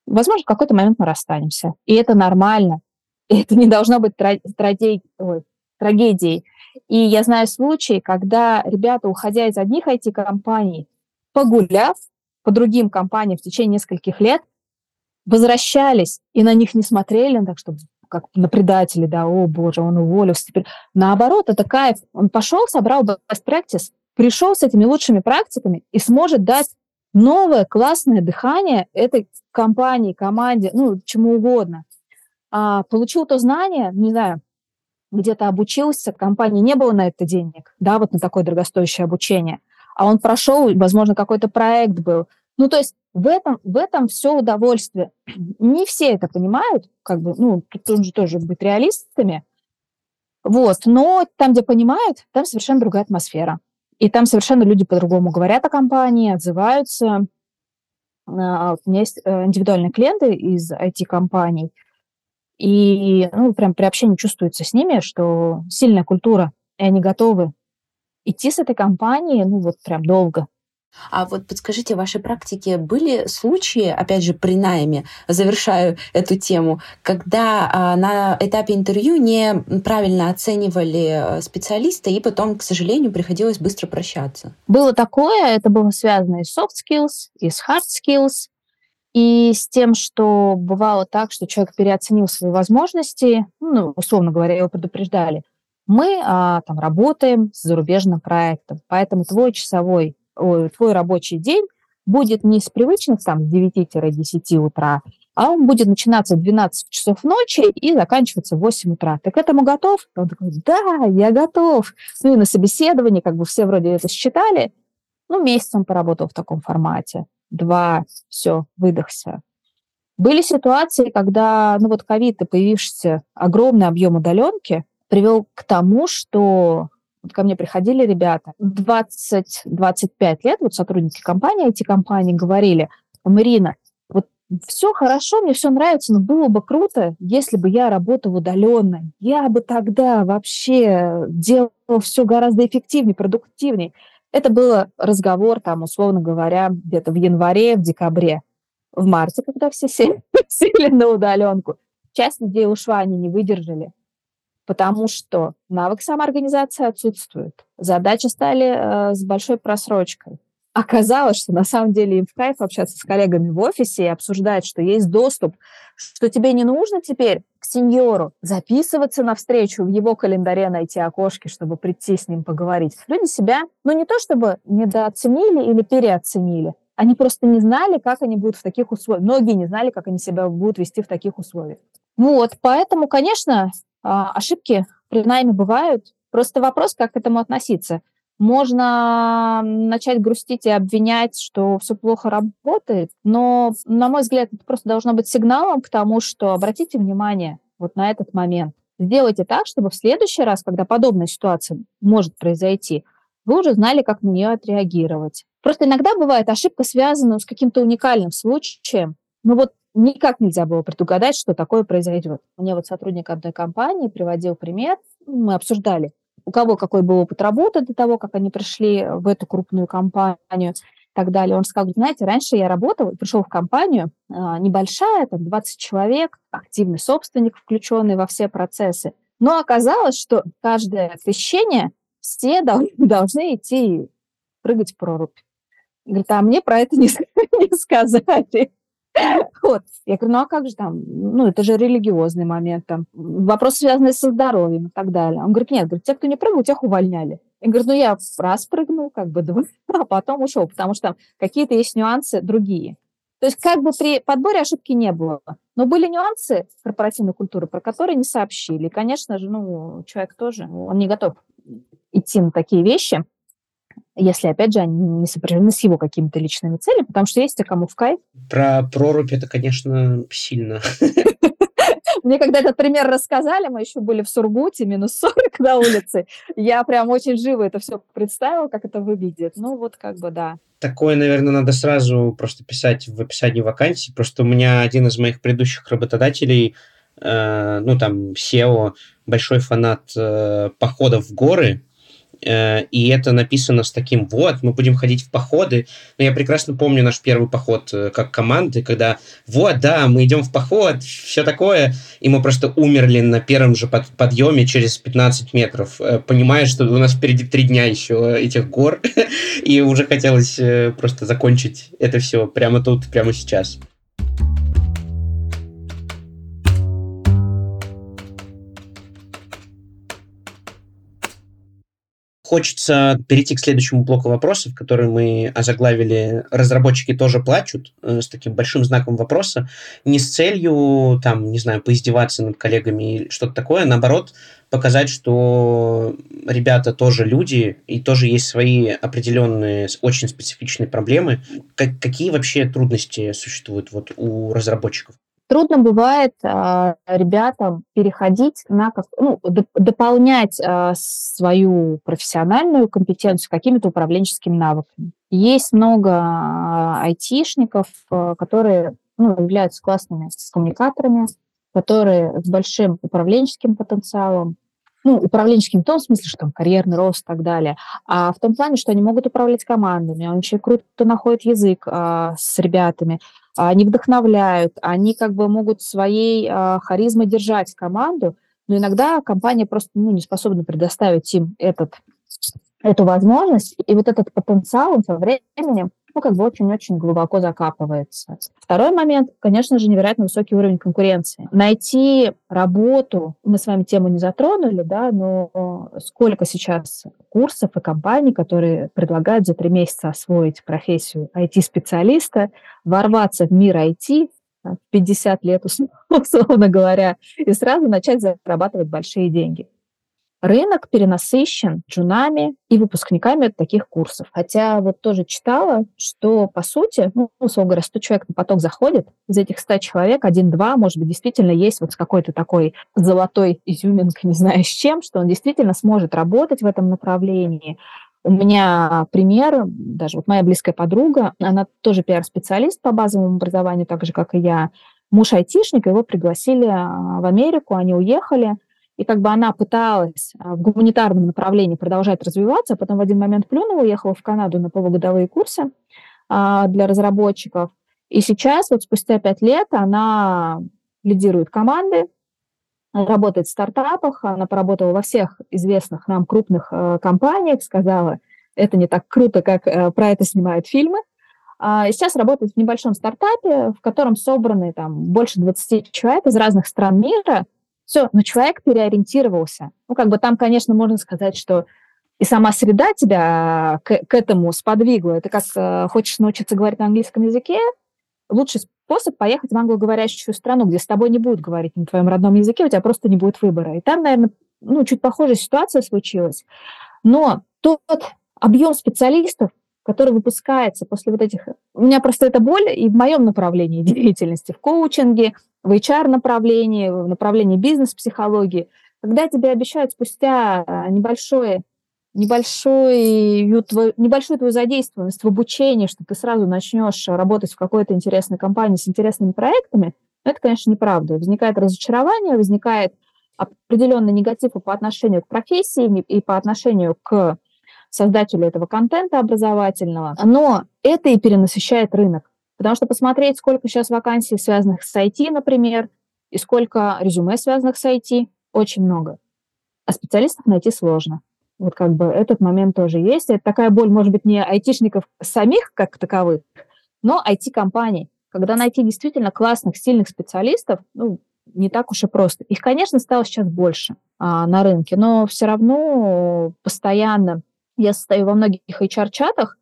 Возможно, в какой-то момент мы расстанемся. И это нормально. И это не должно быть трагедией. Трагедией. И я знаю случаи, когда ребята, уходя из одних IT-компаний, погуляв по другим компаниям в течение нескольких лет, возвращались и на них не смотрели, так что как на предателей, да, о боже, он уволился. Теперь. Наоборот, это кайф. Он пошел, собрал best practice, пришел с этими лучшими практиками и сможет дать новое классное дыхание этой компании, команде, ну, чему угодно. А, получил то знание, не знаю, где-то обучился, компании не было на это денег, да, вот на такое дорогостоящее обучение, а он прошел, возможно, какой-то проект был. Ну, то есть в этом, в этом все удовольствие. Не все это понимают, как бы, ну, тут нужно тоже быть реалистами, вот, но там, где понимают, там совершенно другая атмосфера. И там совершенно люди по-другому говорят о компании, отзываются. А, у меня есть э, индивидуальные клиенты из IT-компаний, и ну, прям при общении чувствуется с ними, что сильная культура, и они готовы идти с этой компанией, ну вот прям долго. А вот подскажите, в вашей практике были случаи, опять же, при найме, завершаю эту тему, когда а, на этапе интервью неправильно оценивали э, специалиста, и потом, к сожалению, приходилось быстро прощаться? Было такое, это было связано и с soft skills, и с hard skills, и с тем, что бывало так, что человек переоценил свои возможности, ну, условно говоря, его предупреждали. Мы а, там работаем с зарубежным проектом, поэтому твой часовой твой рабочий день будет не с привычных там с 9-10 утра, а он будет начинаться в 12 часов ночи и заканчиваться в 8 утра. Ты к этому готов? Он такой, да, я готов. Ну и на собеседовании как бы все вроде это считали. Ну, месяц он поработал в таком формате. Два, все, выдохся. Были ситуации, когда, ну вот ковид и появившийся огромный объем удаленки привел к тому, что вот ко мне приходили ребята, 20-25 лет, вот сотрудники компании, эти компании говорили, Марина, вот все хорошо, мне все нравится, но было бы круто, если бы я работала удаленно. Я бы тогда вообще делала все гораздо эффективнее, продуктивнее. Это был разговор, там, условно говоря, где-то в январе, в декабре. В марте, когда все сели, сели на удаленку. Часть людей ушла, они не выдержали потому что навык самоорганизации отсутствует. Задачи стали э, с большой просрочкой. Оказалось, что на самом деле им в кайф общаться с коллегами в офисе и обсуждать, что есть доступ, что тебе не нужно теперь к сеньору записываться на встречу в его календаре, найти окошки, чтобы прийти с ним поговорить. Люди себя, ну не то чтобы недооценили или переоценили, они просто не знали, как они будут в таких условиях. Многие не знали, как они себя будут вести в таких условиях. Вот, поэтому, конечно, ошибки при найме бывают. Просто вопрос, как к этому относиться. Можно начать грустить и обвинять, что все плохо работает, но, на мой взгляд, это просто должно быть сигналом к тому, что обратите внимание вот на этот момент. Сделайте так, чтобы в следующий раз, когда подобная ситуация может произойти, вы уже знали, как на нее отреагировать. Просто иногда бывает ошибка связана с каким-то уникальным случаем. Ну вот никак нельзя было предугадать, что такое произойдет. Мне вот сотрудник одной компании приводил пример, мы обсуждали, у кого какой был опыт работы до того, как они пришли в эту крупную компанию и так далее. Он сказал, знаете, раньше я работал, пришел в компанию, а, небольшая, там 20 человек, активный собственник, включенный во все процессы. Но оказалось, что каждое освещение все должны идти прыгать в прорубь. Говорит, а мне про это не, не сказали. Вот. Я говорю, ну а как же там? Ну, это же религиозный момент, там, вопрос, связанный со здоровьем и так далее. Он говорит, нет, говорит, те, кто не прыгал, тех увольняли. Я говорю, ну я раз прыгнул, как бы два, а потом ушел, потому что там какие-то есть нюансы другие. То есть как бы при подборе ошибки не было. Но были нюансы корпоративной культуры, про которые не сообщили. И, конечно же, ну, человек тоже, он не готов идти на такие вещи если, опять же, они не сопряжены с его какими-то личными целями, потому что есть те, кому в кайф. Про прорубь это, конечно, сильно. Мне когда этот пример рассказали, мы еще были в Сургуте, минус 40 на улице, я прям очень живо это все представила, как это выглядит. Ну, вот как бы да. Такое, наверное, надо сразу просто писать в описании вакансии. Просто у меня один из моих предыдущих работодателей, э, ну, там, SEO, большой фанат э, походов в горы, и это написано с таким вот, мы будем ходить в походы. Но я прекрасно помню наш первый поход э, как команды, когда вот, да, мы идем в поход, все такое, и мы просто умерли на первом же под, подъеме через 15 метров, э, понимая, что у нас впереди три дня еще этих гор, и уже хотелось просто закончить это все прямо тут, прямо сейчас. Хочется перейти к следующему блоку вопросов, которые мы озаглавили «Разработчики тоже плачут» э, с таким большим знаком вопроса. Не с целью, там, не знаю, поиздеваться над коллегами или что-то такое, наоборот, показать, что ребята тоже люди, и тоже есть свои определенные, очень специфичные проблемы. Как, какие вообще трудности существуют вот у разработчиков? Трудно бывает э, ребятам переходить на как, ну, доп, дополнять э, свою профессиональную компетенцию какими-то управленческими навыками. Есть много айтишников, э, которые ну, являются классными коммуникаторами, которые с большим управленческим потенциалом, ну, управленческим в том смысле, что там карьерный рост и так далее, а в том плане, что они могут управлять командами, они очень круто находят язык а, с ребятами, они вдохновляют, они как бы могут своей а, харизмой держать команду, но иногда компания просто ну, не способна предоставить им этот, эту возможность, и вот этот потенциал он со временем ну, как бы очень-очень глубоко закапывается. Второй момент, конечно же, невероятно высокий уровень конкуренции. Найти работу, мы с вами тему не затронули, да, но сколько сейчас курсов и компаний, которые предлагают за три месяца освоить профессию IT-специалиста, ворваться в мир IT, в 50 лет, условно говоря, и сразу начать зарабатывать большие деньги рынок перенасыщен джунами и выпускниками таких курсов. Хотя вот тоже читала, что по сути, ну, условно говоря, 100 человек на поток заходит, из этих 100 человек один-два, может быть, действительно есть вот с какой-то такой золотой изюминкой, не знаю с чем, что он действительно сможет работать в этом направлении. У меня пример, даже вот моя близкая подруга, она тоже пиар-специалист по базовому образованию, так же, как и я. Муж айтишник, его пригласили а, в Америку, они уехали – и как бы она пыталась а, в гуманитарном направлении продолжать развиваться, а потом в один момент плюнула, уехала в Канаду на полугодовые курсы а, для разработчиков. И сейчас, вот спустя пять лет, она лидирует команды, работает в стартапах, она поработала во всех известных нам крупных э, компаниях, сказала, это не так круто, как э, про это снимают фильмы. И сейчас работает в небольшом стартапе, в котором собраны там больше 20 человек из разных стран мира. Все, но человек переориентировался. Ну, как бы там, конечно, можно сказать, что и сама среда тебя к, к этому сподвигла. Это как э, хочешь научиться говорить на английском языке, лучший способ поехать в англоговорящую страну, где с тобой не будут говорить на твоем родном языке, у тебя просто не будет выбора. И там, наверное, ну, чуть похожая ситуация случилась. Но тот объем специалистов, который выпускается после вот этих... У меня просто это боль и в моем направлении деятельности, в коучинге, в HR-направлении, в направлении бизнес-психологии, когда тебе обещают спустя а, небольшое небольшой, небольшую твою задействованность в обучении, что ты сразу начнешь работать в какой-то интересной компании с интересными проектами, это, конечно, неправда. Возникает разочарование, возникает определенный негатив по отношению к профессии и по отношению к создателю этого контента образовательного, но это и перенасыщает рынок. Потому что посмотреть, сколько сейчас вакансий, связанных с IT, например, и сколько резюме, связанных с IT, очень много. А специалистов найти сложно. Вот как бы этот момент тоже есть. Это такая боль, может быть, не айтишников самих как таковых, но IT-компаний. Когда найти действительно классных, сильных специалистов, ну, не так уж и просто. Их, конечно, стало сейчас больше а, на рынке, но все равно постоянно я состою во многих HR-чатах,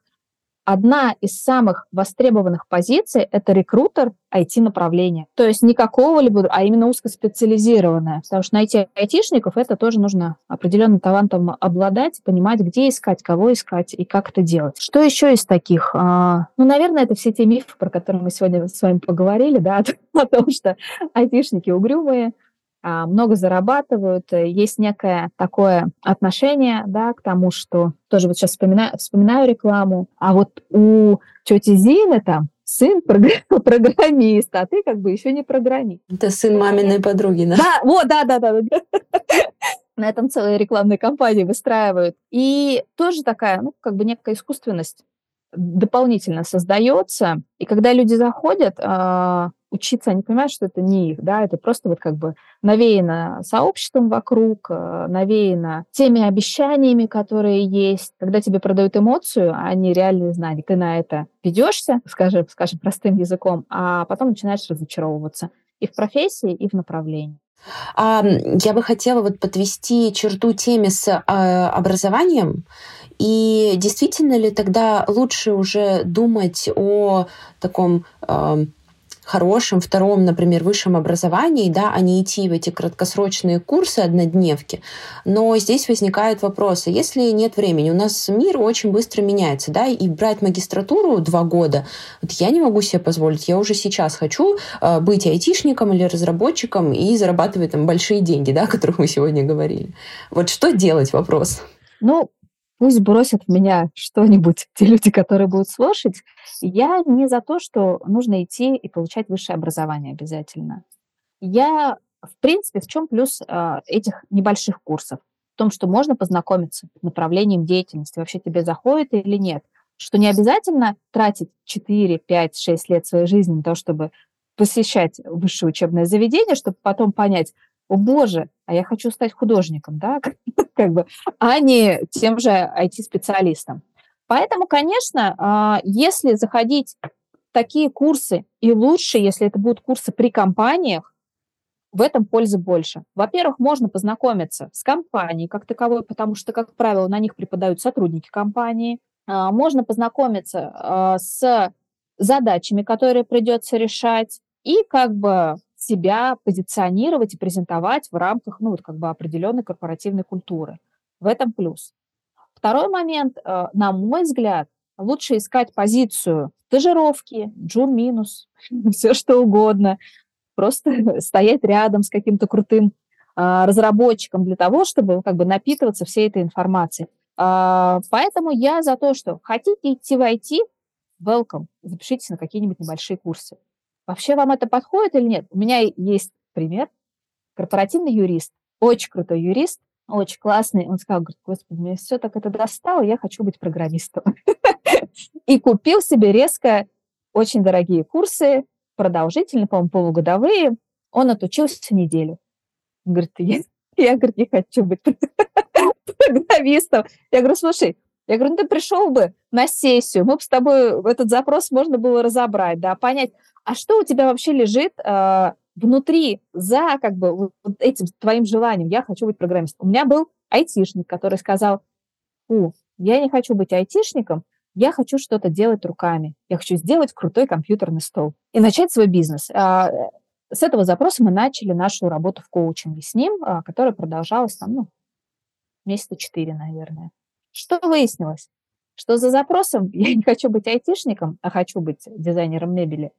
одна из самых востребованных позиций – это рекрутер IT-направления. То есть не какого-либо, а именно узкоспециализированное. Потому что найти айтишников – это тоже нужно определенным талантом обладать, понимать, где искать, кого искать и как это делать. Что еще из таких? А, ну, наверное, это все те мифы, про которые мы сегодня с вами поговорили, да, о том, что айтишники угрюмые, много зарабатывают, э, есть некое такое отношение да, к тому, что тоже вот сейчас вспоминаю, вспоминаю рекламу, а вот у тети Зины там сын программист, а ты как бы еще не программист. Это сын маминой подруги, да? Да, вот, да, да, да. На этом целые рекламные кампании выстраивают. И тоже такая, ну, как бы некая искусственность дополнительно создается. И когда люди заходят, а, учиться, они понимают, что это не их, да, это просто вот как бы навеяно сообществом вокруг, э, навеяно теми обещаниями, которые есть. Когда тебе продают эмоцию, а не реальные знания, ты на это ведешься, скажем, скажем простым языком, а потом начинаешь разочаровываться и в профессии, и в направлении. А, я бы хотела вот подвести черту теме с а, образованием. И действительно ли тогда лучше уже думать о таком а, хорошем втором, например, высшем образовании, да, а не идти в эти краткосрочные курсы однодневки. Но здесь возникают вопросы. Если нет времени, у нас мир очень быстро меняется, да, и брать магистратуру два года, вот я не могу себе позволить. Я уже сейчас хочу э, быть айтишником или разработчиком и зарабатывать там большие деньги, да, о которых мы сегодня говорили. Вот что делать, вопрос. Ну, пусть бросят в меня что-нибудь те люди, которые будут слушать. Я не за то, что нужно идти и получать высшее образование обязательно. Я, в принципе, в чем плюс э, этих небольших курсов? В том, что можно познакомиться с направлением деятельности, вообще тебе заходит или нет. Что не обязательно тратить 4, 5, 6 лет своей жизни на то, чтобы посещать высшее учебное заведение, чтобы потом понять, о боже, а я хочу стать художником, да, как бы, а не тем же IT-специалистом. Поэтому, конечно, а, если заходить такие курсы, и лучше, если это будут курсы при компаниях, в этом пользы больше. Во-первых, можно познакомиться с компанией как таковой, потому что, как правило, на них преподают сотрудники компании. А, можно познакомиться а, с задачами, которые придется решать, и как бы себя позиционировать и презентовать в рамках ну, вот как бы определенной корпоративной культуры. В этом плюс. Второй момент, э, на мой взгляд, лучше искать позицию стажировки, джун минус, все что угодно, просто стоять рядом с каким-то крутым а, разработчиком для того, чтобы как бы напитываться всей этой информацией. А, поэтому я за то, что хотите идти в IT, welcome, запишитесь на какие-нибудь небольшие курсы. Вообще вам это подходит или нет? У меня есть пример. Корпоративный юрист, очень крутой юрист, очень классный. Он сказал, говорит, господи, мне все так это достало, я хочу быть программистом. И купил себе резко очень дорогие курсы, продолжительные, по-моему, полугодовые. Он отучился неделю. Говорит, я, я говорит, не хочу быть программистом. Я говорю, слушай, я говорю, ну ты пришел бы на сессию, мы бы с тобой этот запрос можно было разобрать, да, понять, а что у тебя вообще лежит э, внутри за как бы вот этим твоим желанием, я хочу быть программистом. У меня был айтишник, который сказал, фу, я не хочу быть айтишником, я хочу что-то делать руками, я хочу сделать крутой компьютерный стол и начать свой бизнес. А, с этого запроса мы начали нашу работу в коучинге с ним, а, которая продолжалась там, ну, месяца четыре, наверное. Что выяснилось? Что за запросом «я не хочу быть айтишником, а хочу быть дизайнером мебели»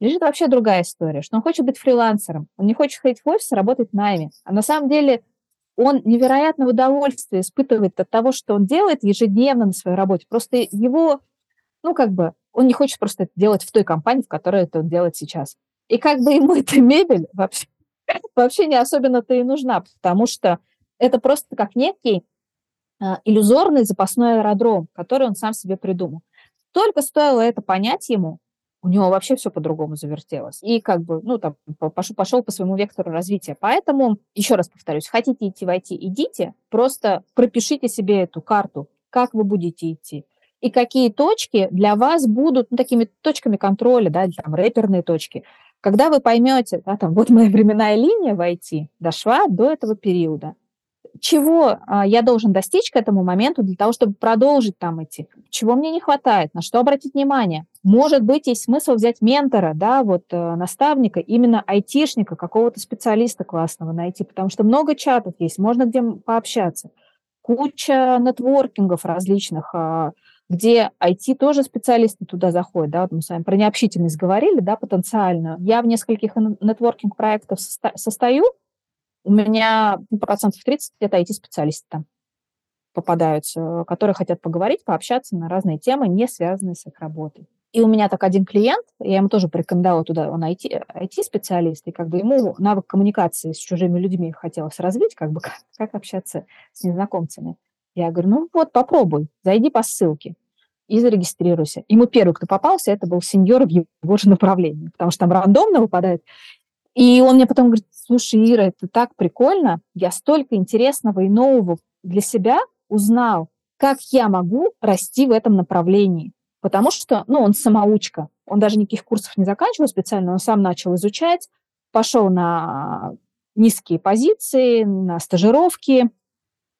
лежит вообще другая история, что он хочет быть фрилансером, он не хочет ходить в офис, работать в найме. А на самом деле он невероятное удовольствие испытывает от того, что он делает ежедневно на своей работе. Просто его, ну, как бы, он не хочет просто это делать в той компании, в которой это он делает сейчас. И как бы ему эта мебель вообще, вообще не особенно-то и нужна, потому что это просто как некий а, иллюзорный запасной аэродром, который он сам себе придумал. Только стоило это понять ему, у него вообще все по-другому завертелось. И как бы, ну, там, пошел, пошел по своему вектору развития. Поэтому, еще раз повторюсь, хотите идти в IT, идите, просто пропишите себе эту карту, как вы будете идти. И какие точки для вас будут ну, такими точками контроля, да, там, рэперные точки. Когда вы поймете, да, там, вот моя временная линия в IT дошла до этого периода, чего а, я должен достичь к этому моменту для того, чтобы продолжить там идти, чего мне не хватает, на что обратить внимание. Может быть, есть смысл взять ментора, да, вот э, наставника, именно айтишника, какого-то специалиста классного найти, потому что много чатов есть, можно где пообщаться. Куча нетворкингов различных, а, где IT тоже специалисты туда заходят, да, вот мы с вами про необщительность говорили, да, потенциальную. Я в нескольких нетворкинг-проектах состою, у меня ну, процентов 30 это IT-специалисты попадаются, которые хотят поговорить, пообщаться на разные темы, не связанные с их работой. И у меня так один клиент, я ему тоже порекомендовала туда, он IT, IT-специалист, и как бы ему навык коммуникации с чужими людьми хотелось развить, как бы как, как общаться с незнакомцами. Я говорю, ну вот попробуй, зайди по ссылке и зарегистрируйся. Ему первый, кто попался, это был сеньор в его же направлении, потому что там рандомно выпадает. И он мне потом говорит, слушай, Ира, это так прикольно, я столько интересного и нового для себя узнал, как я могу расти в этом направлении. Потому что, ну, он самоучка, он даже никаких курсов не заканчивал специально, он сам начал изучать, пошел на низкие позиции, на стажировки,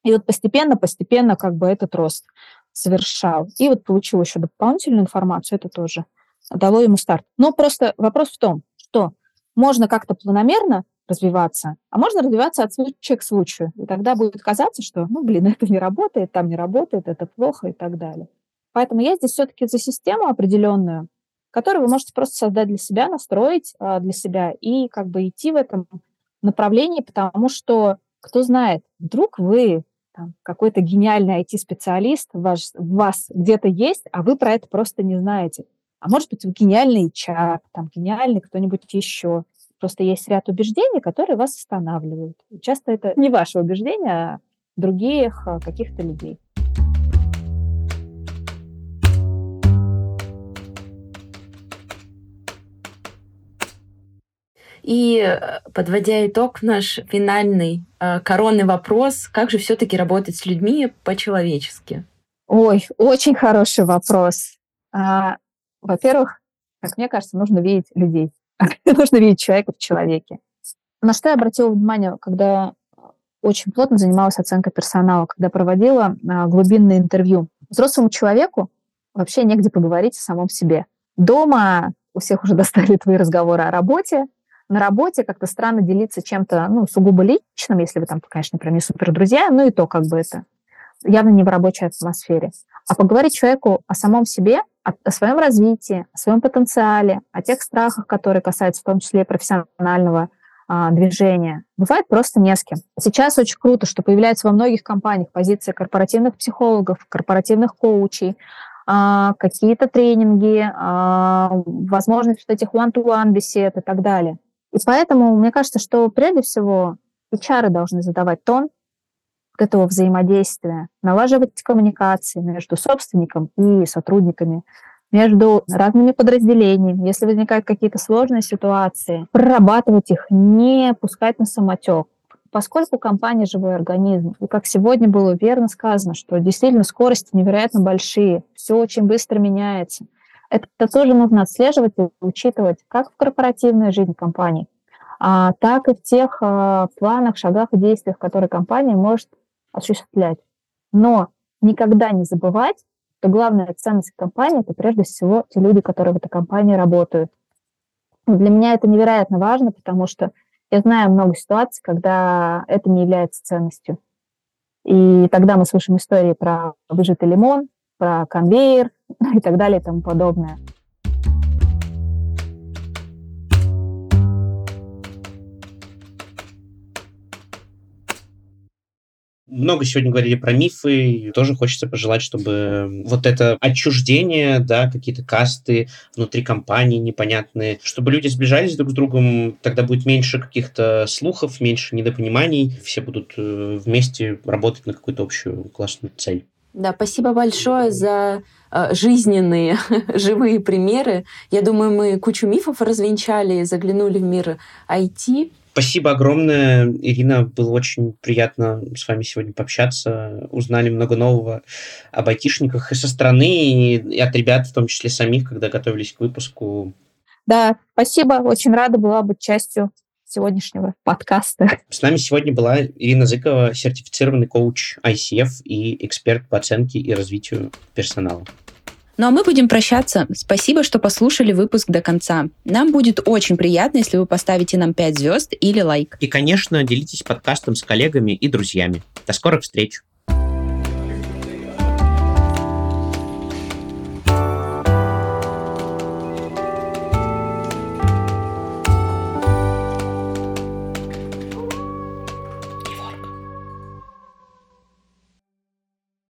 и вот постепенно-постепенно как бы этот рост совершал. И вот получил еще дополнительную информацию, это тоже дало ему старт. Но просто вопрос в том, что можно как-то планомерно развиваться, а можно развиваться от случая к случаю. И тогда будет казаться, что, ну, блин, это не работает, там не работает, это плохо и так далее. Поэтому я здесь все-таки за систему определенную, которую вы можете просто создать для себя, настроить а, для себя и как бы идти в этом направлении, потому что, кто знает, вдруг вы там, какой-то гениальный IT-специалист ваш, вас где-то есть, а вы про это просто не знаете. А может быть, вы гениальный HR, там, гениальный кто-нибудь еще. Просто есть ряд убеждений, которые вас останавливают. И часто это не ваши убеждения, а других а, каких-то людей. И э, подводя итог наш финальный э, коронный вопрос, как же все-таки работать с людьми по-человечески? Ой, очень хороший вопрос. Во-первых, как мне кажется, нужно видеть людей. нужно видеть человека в человеке. На что я обратила внимание, когда очень плотно занималась оценкой персонала, когда проводила а, глубинное интервью. Взрослому человеку вообще негде поговорить о самом себе. Дома у всех уже достали твои разговоры о работе. На работе как-то странно делиться чем-то ну, сугубо личным, если вы там, конечно, прям не супер друзья, ну и то как бы это явно не в рабочей атмосфере. А поговорить человеку о самом себе, о, о своем развитии, о своем потенциале, о тех страхах, которые касаются в том числе профессионального а, движения, бывает просто не с кем. Сейчас очень круто, что появляется во многих компаниях позиция корпоративных психологов, корпоративных коучей, а, какие-то тренинги, а, возможность вот этих one-to-one бесед и так далее. И поэтому мне кажется, что прежде всего HR должны задавать тон, этого взаимодействия, налаживать коммуникации между собственником и сотрудниками, между разными подразделениями, если возникают какие-то сложные ситуации, прорабатывать их, не пускать на самотек, поскольку компания живой организм, и как сегодня было верно сказано, что действительно скорости невероятно большие, все очень быстро меняется, это тоже нужно отслеживать и учитывать как в корпоративной жизни компании, а, так и в тех а, планах, шагах и действиях, которые компания может осуществлять. Но никогда не забывать, что главная ценность компании – это прежде всего те люди, которые в этой компании работают. Для меня это невероятно важно, потому что я знаю много ситуаций, когда это не является ценностью. И тогда мы слышим истории про выжатый лимон, про конвейер и так далее и тому подобное. Много сегодня говорили про мифы, тоже хочется пожелать, чтобы вот это отчуждение, да, какие-то касты внутри компании непонятные, чтобы люди сближались друг с другом, тогда будет меньше каких-то слухов, меньше недопониманий, все будут э, вместе работать на какую-то общую классную цель. Да, спасибо большое за э, жизненные, живые примеры. Я думаю, мы кучу мифов развенчали, заглянули в мир IT. Спасибо огромное, Ирина. Было очень приятно с вами сегодня пообщаться. Узнали много нового об айтишниках и со стороны, и от ребят, в том числе самих, когда готовились к выпуску. Да, спасибо. Очень рада была быть частью сегодняшнего подкаста. С нами сегодня была Ирина Зыкова, сертифицированный коуч ICF и эксперт по оценке и развитию персонала. Ну а мы будем прощаться. Спасибо, что послушали выпуск до конца. Нам будет очень приятно, если вы поставите нам 5 звезд или лайк. И, конечно, делитесь подкастом с коллегами и друзьями. До скорых встреч!